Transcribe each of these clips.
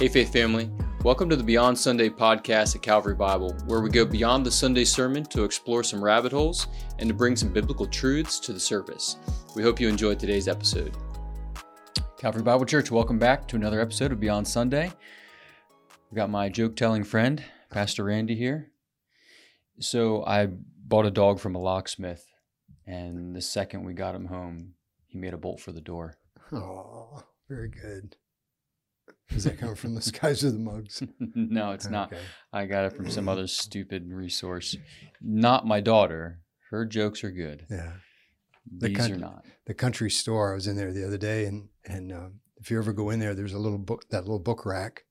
Hey, Faith Family. Welcome to the Beyond Sunday podcast at Calvary Bible, where we go beyond the Sunday sermon to explore some rabbit holes and to bring some biblical truths to the surface. We hope you enjoyed today's episode. Calvary Bible Church, welcome back to another episode of Beyond Sunday. We got my joke telling friend, Pastor Randy, here. So I bought a dog from a locksmith, and the second we got him home, he made a bolt for the door. Oh, very good. Does that come from the skies or the mugs? no, it's not. Okay. I got it from some other stupid resource. Not my daughter. Her jokes are good. Yeah. The These are not. The country store. I was in there the other day, and and uh, if you ever go in there, there's a little book, that little book rack,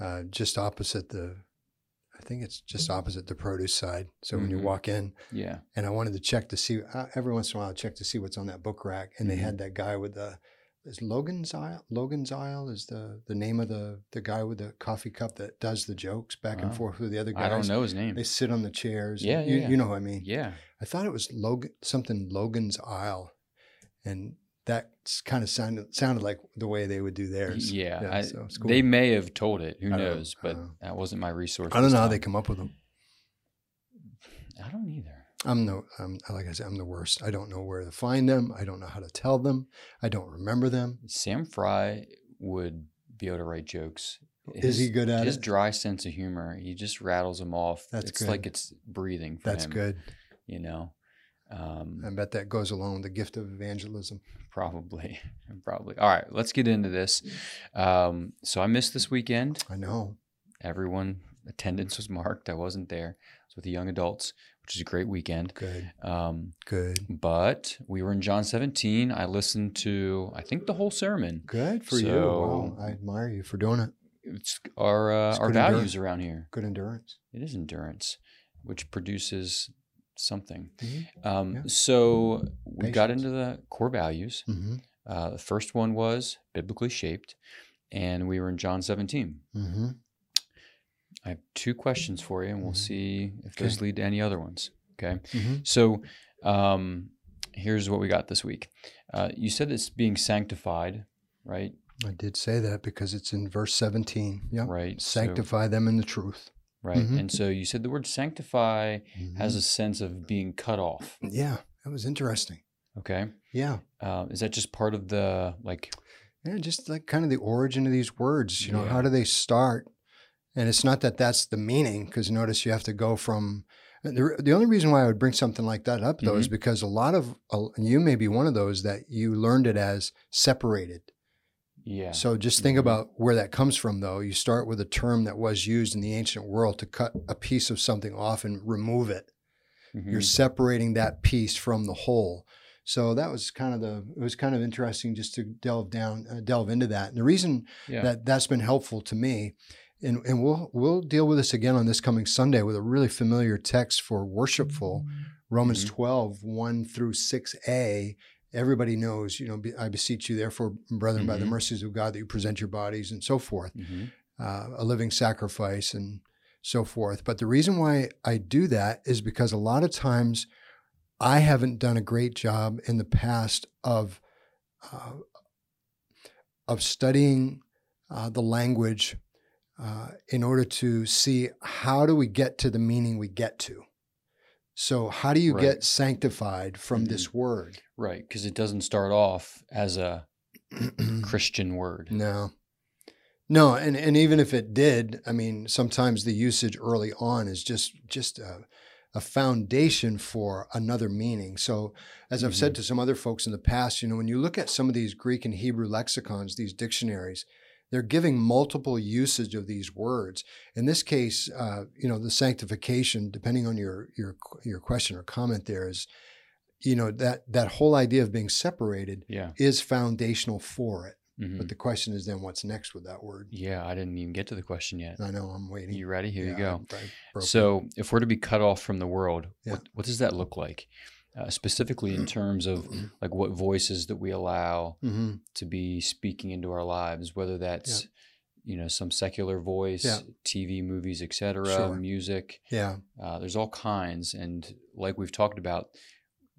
uh, just opposite the. I think it's just opposite the produce side. So when you Mhm. walk in, Yeah. and I wanted to check to see uh, every once in a while, I check to see what's on that book rack, and Mhm. they had that guy with the. Is Logan's Isle? Logan's Isle is the the name of the the guy with the coffee cup that does the jokes back and Oh. forth with the other guys. I don't know his name. They sit on the chairs. Yeah, you, yeah, yeah. you know what I mean. Yeah. I thought it was Logan something Logan's Isle, and that kind of sounded sounded like the way they would do theirs. Yeah. I, so cool. They may have told it. Who don't know. knows? But that wasn't my resource. I don't know how they come up with them. I don't either. I'm no, I'm like I said, I'm the worst. I don't know where to find them. I don't know how to tell them. I don't remember them. Sam Fry would be able to write jokes. Is he good at it? his it? dry sense of humor, he just rattles them off. That's it's good. like it's breathing for That's him. good. You know, um, I bet that goes along with the gift of evangelism. probably, probably. All right, let's get into this. Um, so I missed this weekend. I know. Everyone attendance was marked. I wasn't there. I was with the young adults, which is a great weekend. Good. Um, Good. but we were in John 17. I listened to, I think, the whole sermon. Good for you. Wow. I admire you for doing it. It's our uh, It's our values endurance. around here. Good endurance. It is endurance, which produces something. Mm-hmm. Um, Yeah. So we got into the core values. Mm-hmm. Uh, the first one was biblically shaped, and we were in John 17. Mm-hmm. I have two questions for you, and we'll Mhm. see if those lead to any other ones. Okay. Mm-hmm. So um, here's what we got this week. Uh, you said it's being sanctified, right? I did say that because it's in verse 17. Yep. Right. So- Sanctify them in the truth. right. Mhm. And so you said the word sanctify has Mhm. a sense of being cut off. Yeah, that was interesting. Okay. Yeah. Uh, is that just part of the like? Yeah, just like kind of the origin of these words. You know, Yeah. how do they start? And it's not that that's the meaning, because notice you have to go from. The, the only reason why I would bring something like that up, though, is because a lot of, uh, you may be one of those that you learned it as separated. Yeah. So just think Mhm. about where that comes from, though. You start with a term that was used in the ancient world to cut a piece of something off and remove it. You're Mhm. separating that piece from the whole. So that was kind of the. It was kind of interesting just to delve down, uh, delve into that. And the reason yeah. that that's been helpful to me, and and we'll we'll deal with this again on this coming Sunday with a really familiar text for worshipful, Romans Mhm. twelve one 12, 1 through 6a. Everybody knows, you know, I beseech you, therefore, brethren, by the Mhm. mercies of God, that you present your bodies and so forth Mhm. uh, a living sacrifice and so forth. But the reason why I do that is because a lot of times I haven't done a great job in the past of uh, of studying uh, the language uh, in order to see how do we get to the meaning we get to. So how do you Right. get sanctified from Mhm. this word? Right, because it doesn't start off as a Christian word. No. No, and, and even if it did, I mean, sometimes the usage early on is just just a, a foundation for another meaning. So, as I've said to some other folks in the past, you know, when you look at some of these Greek and Hebrew lexicons, these dictionaries, they're giving multiple usage of these words. In this case, uh, you know, the sanctification, depending on your your your question or comment, there is, you know, that that whole idea of being separated Yeah. is foundational for it. Mhm. But the question is then what's next with that word? Yeah, I didn't even get to the question yet. I know I'm waiting. You ready? Here you go. I- I So, if we're to be cut off from the world, Yeah. what, what does that look like? Uh, specifically, in terms of like what voices that we allow. Mhm. to be speaking into our lives, whether that's you know some secular voice, Yeah. TV, movies, etc., Sure. music. Yeah, Uh, there's all kinds, and like we've talked about,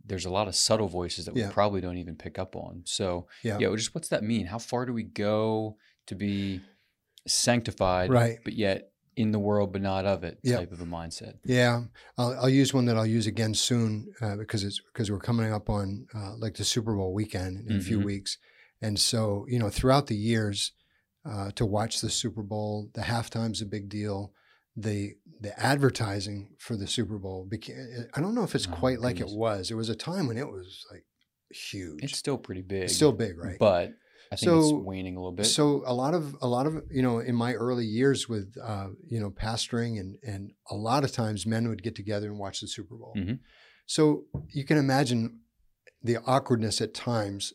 there's a lot of subtle voices that we probably don't even pick up on. So, yeah. yeah, just what's that mean? How far do we go to be sanctified, Right. but yet in the world, but not of it Yep. type of a mindset. Yeah, I'll, I'll use one that I'll use again soon uh, because it's because we're coming up on uh, like the Super Bowl weekend in a few Mhm. weeks, and so you know throughout the years uh, to watch the Super Bowl, the halftime's a big deal. The the advertising for the Super Bowl became I don't know if it's Oh, quite like it was. There was a time when it was like huge. It's still pretty big. It's still big, right? But I think it's So- waning a little bit. So a lot of a lot of you know in my early years with uh, you know pastoring and and a lot of times men would get together and watch the Super Bowl. Mhm. So you can imagine the awkwardness at times.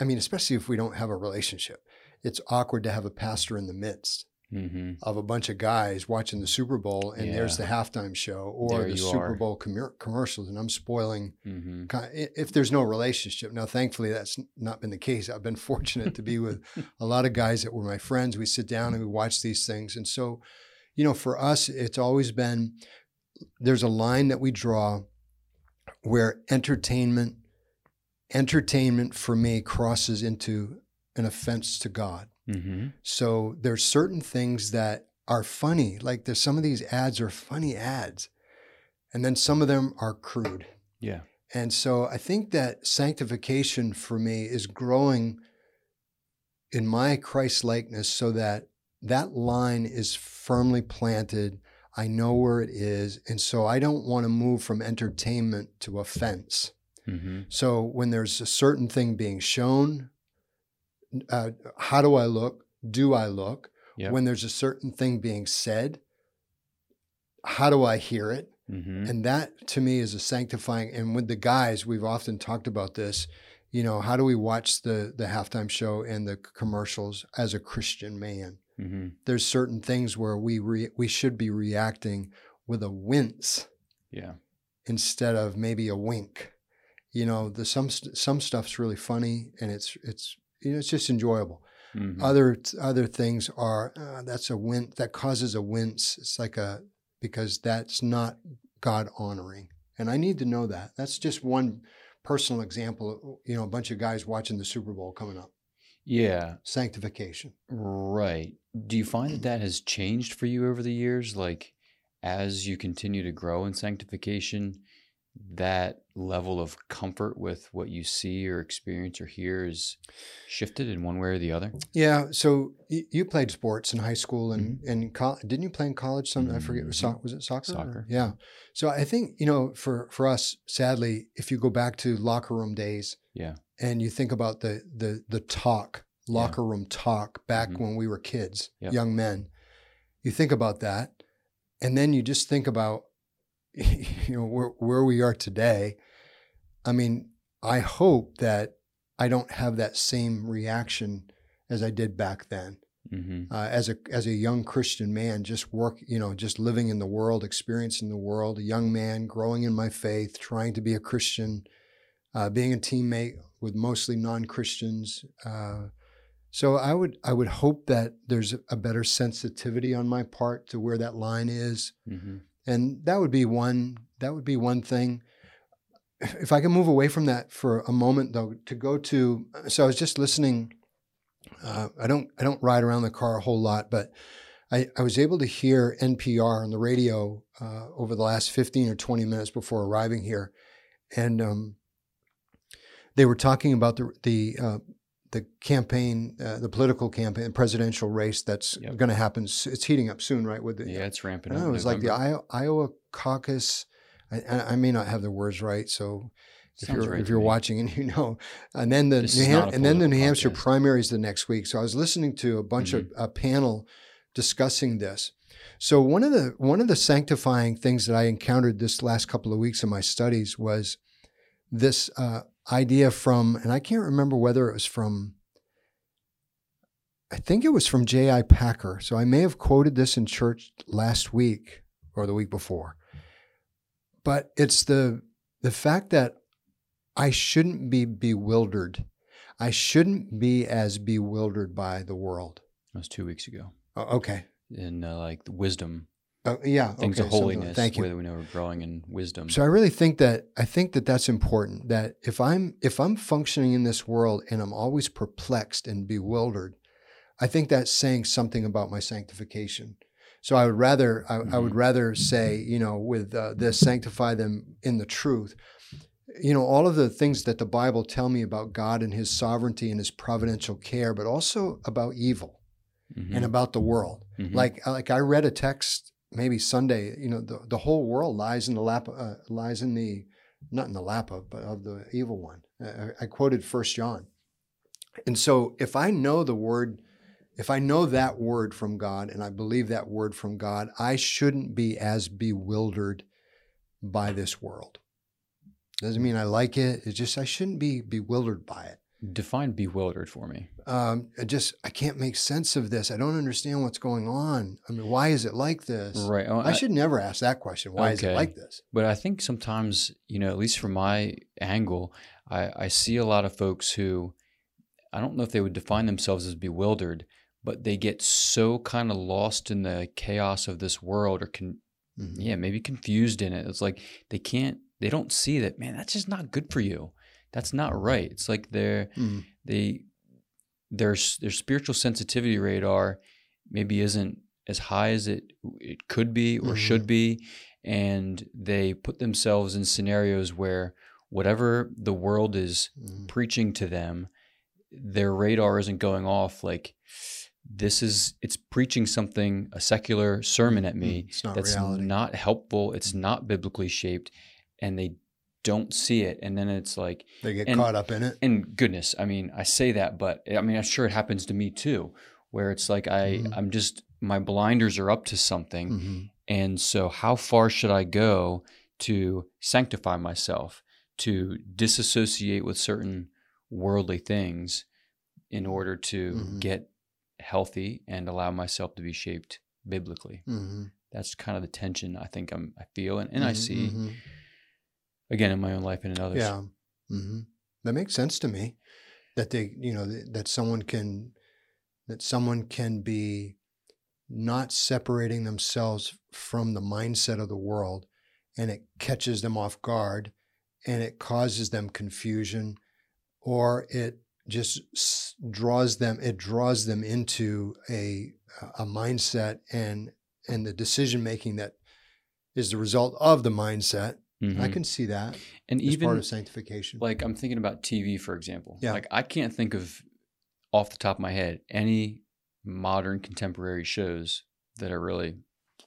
I mean, especially if we don't have a relationship, it's awkward to have a pastor in the midst hmm of a bunch of guys watching the Super Bowl, and there's the halftime show or There the Super are. Bowl commer- commercials, and I'm spoiling hmm ki- if there's no relationship. Now, thankfully, that's not been the case. I've been fortunate to be with a lot of guys that were my friends. We sit down and we watch these things. And so, you know, for us, it's always been there's a line that we draw where entertainment, entertainment for me crosses into an offense to God. Hmm So there's certain things that are funny. Like there's some of these ads are funny ads. And then some of them are crude. Yeah. And so I think that sanctification for me is growing in my Christ likeness so that that line is firmly planted. I know where it is. And so I don't want to move from entertainment to offense. hmm So when there's a certain thing being shown, uh, how do I look? Do I look? Yep. When there's a certain thing being said, how do I hear it? hmm And that to me is a sanctifying. And with the guys, we've often talked about this. You know, how do we watch the the halftime show and the commercials as a Christian man? hmm There's certain things where we re, we should be reacting with a wince Yeah. instead of maybe a wink. You know, the some some stuff's really funny and it's it's you know it's just enjoyable. hmm Other other things are uh, that's a win that causes a wince. It's like a because that's not God honoring, and I need to know that. That's just one personal example. You know, a bunch of guys watching the Super Bowl coming up. yeah. Sanctification. Right. Do you find that that has changed for you over the years? Like, as you continue to grow in sanctification, that level of comfort with what you see or experience or hear is shifted in one way or the other? Yeah. So y- you played sports in high school and and col- didn't you play in college? Some I forget. Was, Mhm. was it soccer? or- Soccer. Yeah. So I think you know for for us, sadly, if you go back to locker room days Yeah. and you think about the the the talk, locker room talk back Mhm. when we were kids, Yep. young men, you think about that, and then you just think about you know where where we are today. I mean, I hope that I don't have that same reaction as I did back then. hmm Uh, as a as a young Christian man, just work, you know, just living in the world, experiencing the world, a young man growing in my faith, trying to be a Christian, uh, being a teammate with mostly non Christians. Uh, so I would I would hope that there's a better sensitivity on my part to where that line is, hmm and that would be one that would be one thing. If I can move away from that for a moment, though, to go to so I was just listening. Uh, I don't I don't ride around the car a whole lot, but I, I was able to hear NPR on the radio uh, over the last fifteen or twenty minutes before arriving here, and um, they were talking about the the uh, the campaign, uh, the political campaign, presidential race that's Yep. going to happen. It's heating up soon, right? With the Yeah, it's ramping I up. it was like the Iowa, Iowa caucus. I, I may not have the words right, so if Sounds you're right if you're me. watching and you know, and then the This New Ham- and then the New Hampshire podcast. primaries the next week. So I was listening to a bunch of Mm-hmm. a panel discussing this. So one of the one of the sanctifying things that I encountered this last couple of weeks in my studies was this uh, idea from, and I can't remember whether it was from. I think it was from J.I. Packer. So I may have quoted this in church last week or the week before. But it's the the fact that I shouldn't be bewildered. I shouldn't be as bewildered by the world. That was two weeks ago. Oh, okay. In uh, like the wisdom, Oh, yeah. things okay, of something like- holiness, Thank you. where we know we're growing in wisdom. So I really think that I think that that's important. That if I'm if I'm functioning in this world and I'm always perplexed and bewildered, I think that's saying something about my sanctification. So I would rather I, I would Mhm. rather say you know with uh, this sanctify them in the truth. You know all of the things that the Bible tell me about God and His sovereignty and His providential care, but also about evil Mhm. and about the world. Mhm. Like like I read a text maybe Sunday. You know the the whole world lies in the lap uh, lies in the not in the lap of but of the evil one. I, I quoted First John, and so if I know the word, if I know that word from God and I believe that word from God, I shouldn't be as bewildered by this world. Doesn't mean I like it. It's just I shouldn't be bewildered by it. define bewildered for me. Um, I just I can't make sense of this. I don't understand what's going on. I mean, why is it like this? Right. Oh, I should never ask that question. Why is it like this? But I think sometimes, you know, at least from my angle, I, I see a lot of folks who I don't know if they would define themselves as bewildered, but they get so kind of lost in the chaos of this world or can Mhm. yeah, maybe confused in it. It's like they can't they don't see that, man, that's just not good for you. That's not right. It's like they're Mhm. they their their spiritual sensitivity radar maybe isn't as high as it it could be or Mhm. should be and they put themselves in scenarios where whatever the world is Mhm. preaching to them their radar isn't going off like this is it's preaching something a secular sermon at me Mhm. It's not that's reality. not helpful it's not biblically shaped and they don't see it and then it's like They get and- caught up in it. and goodness i mean i say that but i mean i'm sure it happens to me too where it's like i Mhm. i'm just my blinders are up to something Mhm. and so how far should i go to sanctify myself to disassociate with certain worldly things in order to Mhm. get healthy and allow myself to be shaped biblically Mhm. that's kind of the tension i think i'm i feel and, and i Mhm. see Mhm. again in my own life and in others Yeah, hmm that makes sense to me. That they, you know, that someone can, that someone can be not separating themselves from the mindset of the world, and it catches them off guard, and it causes them confusion, or it just draws them. It draws them into a a mindset and and the decision making that is the result of the mindset. I Mhm. can see that and even part of sanctification. like I'm thinking about TV, for example. Yeah. Like I can't think of off the top of my head any modern contemporary shows that are really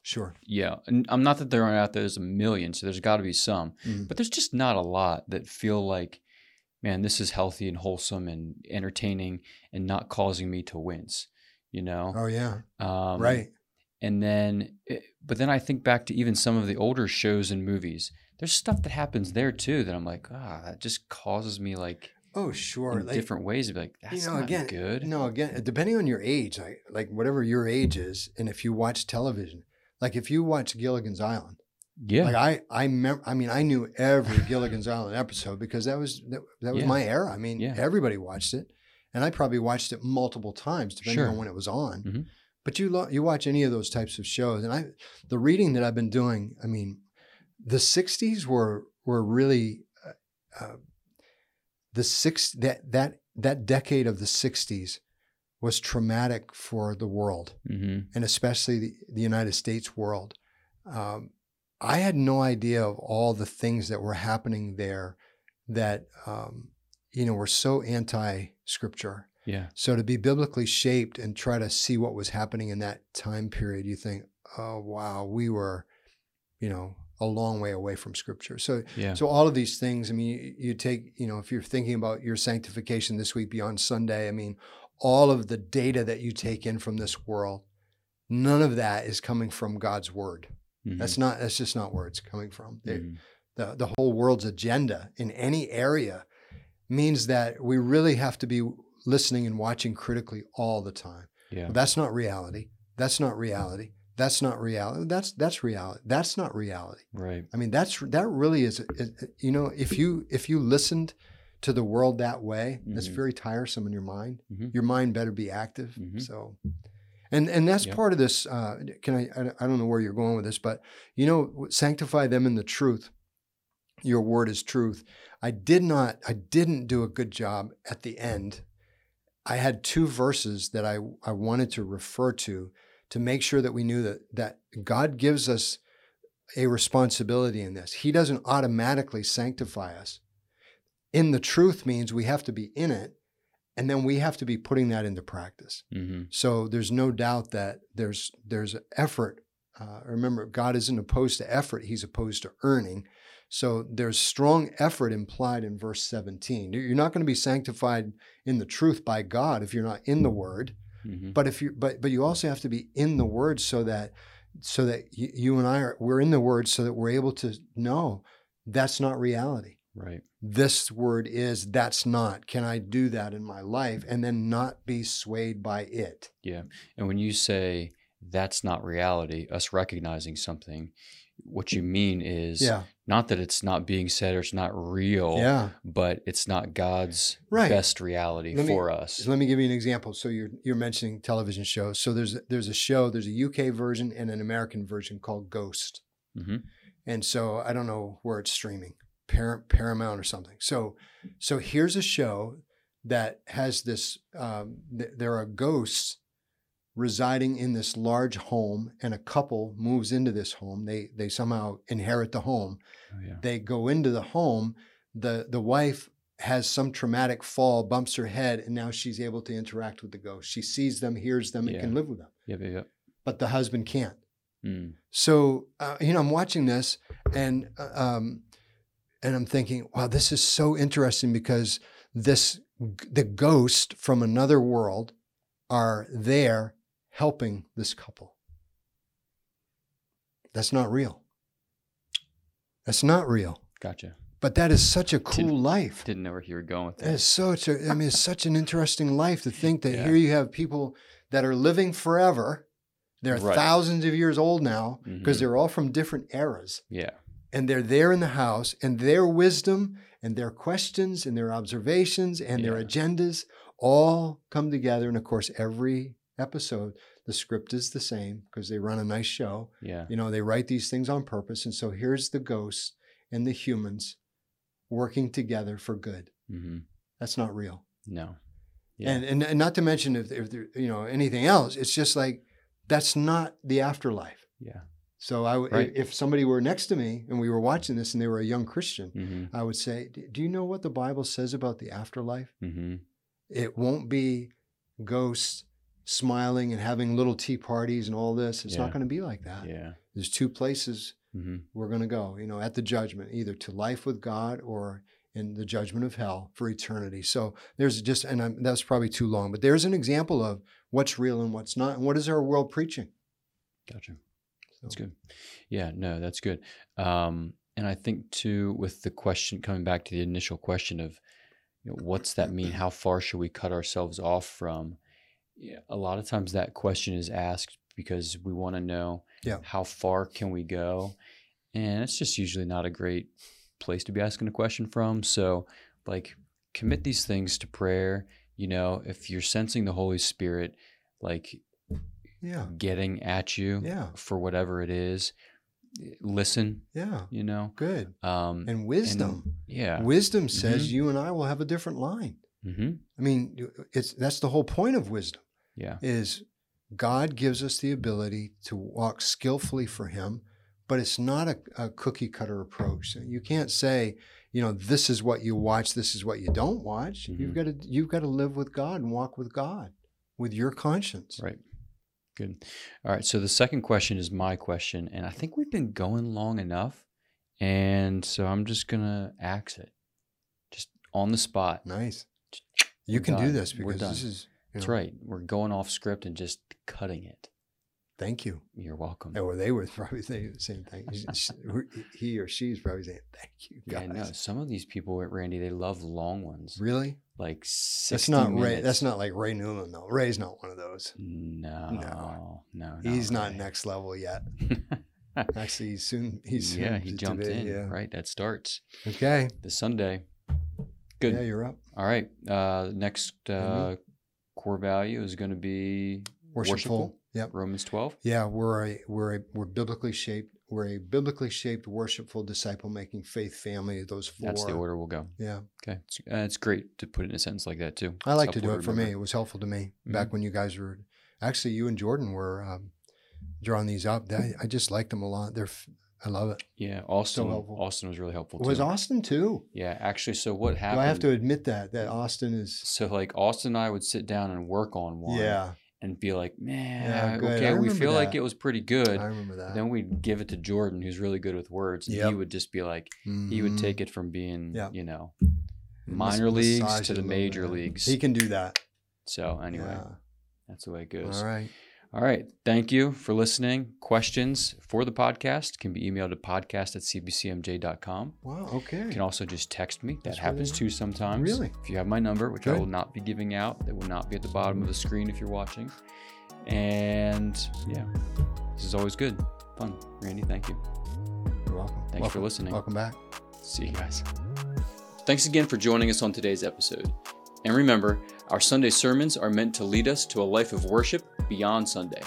sure. yeah. And I'm not that there aren't out there. There's a million, so there's got to be some, Mhm. but there's just not a lot that feel like, man, this is healthy and wholesome and entertaining and not causing me to wince. You know, Oh yeah. um, right. and then but then i think back to even some of the older shows and movies there's stuff that happens there too that i'm like ah that just causes me like Oh sure. Like, different ways to be like that's you know, not again, good No, again, depending on your age, like like whatever your age is, and if you watch television, like if you watch Gilligan's Island, yeah like I I mem- I mean I knew every Gilligan's Island episode because that was that, that was Yeah. my era. I mean, Yeah. everybody watched it, and I probably watched it multiple times depending Sure. on when it was on. Mhm. But you lo- you watch any of those types of shows, and I the reading that I've been doing, I mean, the '60s were were really uh, uh, the six that that that decade of the '60s was traumatic for the world hmm and especially the, the United States world. Um, I had no idea of all the things that were happening there that um, you know were so anti-scripture. yeah So to be biblically shaped and try to see what was happening in that time period, you think, oh wow, we were, you know, a long way away from Scripture. So yeah so all of these things, I mean, you, you take, you know, if you're thinking about your sanctification this week beyond Sunday, I mean, all of the data that you take in from this world, none of that is coming from God's word. Mhm. That's not. That's just not where it's coming from. They- Mhm. The the whole world's agenda in any area means that we really have to be listening and watching critically all the time. yeah Well, that's not reality. That's not reality. That's not reality. That's that's reality. That's not reality. right I mean, that's that really is, is. You know, if you if you listened to the world that way, that's Mhm. very tiresome in your mind. Mhm. Your mind better be active. Mhm. So, and and that's Yep. part of this. Uh, can I, I? I don't know where you're going with this, but you know, sanctify them in the truth. Your word is truth. I did not. I didn't do a good job at the end. I had two verses that I, I wanted to refer to to make sure that we knew that that God gives us a responsibility in this. He doesn't automatically sanctify us. In the truth means we have to be in it, and then we have to be putting that into practice. Mm-hmm. So there's no doubt that there's there's effort. Uh, remember, God isn't opposed to effort; He's opposed to earning. So there's strong effort implied in verse 17. You're not going to be sanctified in the truth by God if you're not in the Word. Mm-hmm. But if you but but you also have to be in the Word so that so that you, you and I are we're in the Word so that we're able to know that's not reality Right. this word is that's not. Can i do that in my life? And then not be swayed by it. Yeah. And when you say that's not reality, us recognizing something, what you mean is yeah. not that it's not being said or it's not real, yeah. but it's not God's Right. best reality Let me- for us. so let me give you an example. So you're you're mentioning television shows. So there's there's a show there's a uk version and an american version called ghost. Hmm and so i don't know where it's streaming Par- paramount or something so so here's a show that has this um, th- there are ghosts residing in this large home and a couple moves into this home they they somehow inherit the home Oh, yeah. they go into the home the the wife has some traumatic fall bumps her head and now she's able to interact with the ghost she sees them hears them and Yeah. can live with them Yep. Yep. yep. but the husband can't Mm. so uh, you know i'm watching this and uh, um and i'm thinking wow this is so interesting because this the ghost from another world are there helping this couple that's not real that's not real Gotcha. but that is such a cool Didn't- life Didn't know where you were going with That is such a, I mean, it's such an interesting life to think that Yeah. here you have people that are living forever. They're Right. thousands of years old now because Mhm. they're all from different eras. Yeah. And they're there in the house, and their wisdom and their questions and their observations and their agendas all come together. And of course, every episode, the script is the same because they run a nice show. Yeah. You know, they write these things on purpose. And so here's the ghosts and the humans working together for good. hmm That's not real. No. Yeah. And, and and not to mention if, if there, you know anything else, it's just like that's not the afterlife. yeah. So I Right. if somebody were next to me and we were watching this and they were a young Christian, hmm I would say, "Do you know what the Bible says about the afterlife? hmm It won't be ghosts smiling and having little tea parties and all this. It's Yeah. not going to be like that. Yeah. There's two places hmm we're going to go, you know, at the judgment, either to life with God or in the judgment of hell for eternity. So there's just, and I'm, that's probably too long, but there's an example of what's real and what's not, and what is our world preaching. Gotcha. So, That's good. Yeah, no, that's good. Um, and I think too, with the question coming back to the initial question of, you know, what's that mean? How far should we cut ourselves off from? Yeah, a lot of times that question is asked because we want to know Yeah. how far can we go, and it's just usually not a great place to be asking a question from. So, like, commit these things to prayer. You know, if you're sensing the Holy Spirit, like Yeah, getting at you yeah, for whatever it is listen yeah, you know good. um And wisdom. yeah Wisdom says Mhm. you and I will have a different line. hmm I mean, it's that's the whole point of wisdom. yeah is God gives us the ability to walk skillfully for Him, but it's not a, a cookie cutter approach. You can't say, you know, this is what you watch, this is what you don't watch. You've Mhm. got to you've got to live with God and walk with God, with your conscience. right good all right so the second question is my question and i think we've been going long enough and so i'm just gonna axe it. Just on the spot. Nice. You We're can do this because this is. you that's right. We're going off script and just cutting it Thank you. you're welcome Or they were probably saying the same thing. He or she's probably saying, "Thank you, yeah guys." no some of these people at randy they love long ones Really? like 60 That's not Ray. That's not like Ray Newman though. Ray's not one of those. no No. no, He's not Ray. next level yet. Actually, he's soon. He's soon yeah, he jumped in. Yeah. Right, that starts Okay. The Sunday. Good. Yeah, you're up. All right. Uh, next uh, core value is going to be Worshipful. Yep. Romans twelve. Yeah, we're a we're a we're biblically shaped we're a biblically shaped, worshipful, disciple making faith family. Those four. That's the order we'll go. Yeah. Okay. It's, uh, it's great to put it in a sentence like that too. I like to do it for me. It was helpful to me Mhm. back when you guys were actually you and Jordan were um, drawing these up. I, I just like them a lot. They're I love it. Yeah. Austin. helpful. Austin was really helpful Was. Austin too? Yeah. Actually, so what Do happened? I have to admit that that Austin is? So like Austin and I would sit down and work on one. Yeah, And be like, man, Yeah, okay, we feel like it was pretty good. I remember that. Then we'd give it to Jordan, who's really good with words, and he would just be like, he would Mhm. take it from being, Yep. you know, minor leagues to the major leagues. He can do that. So anyway, Yeah. that's the way it goes. All right. All right. Thank you for listening. Questions for the podcast can be emailed to podcast at cbcmj.com. Wow. Okay. You can also just text me. That That's happens really too sometimes. Really? If you have my number, which I will not be giving out, that will not be at the bottom of the screen if you're watching. And yeah, this is always good. Fun. Randy, thank you. You're welcome. Thanks for listening. Welcome back. See you guys. Thanks again for joining us on today's episode. And remember, our Sunday sermons are meant to lead us to a life of worship beyond Sunday.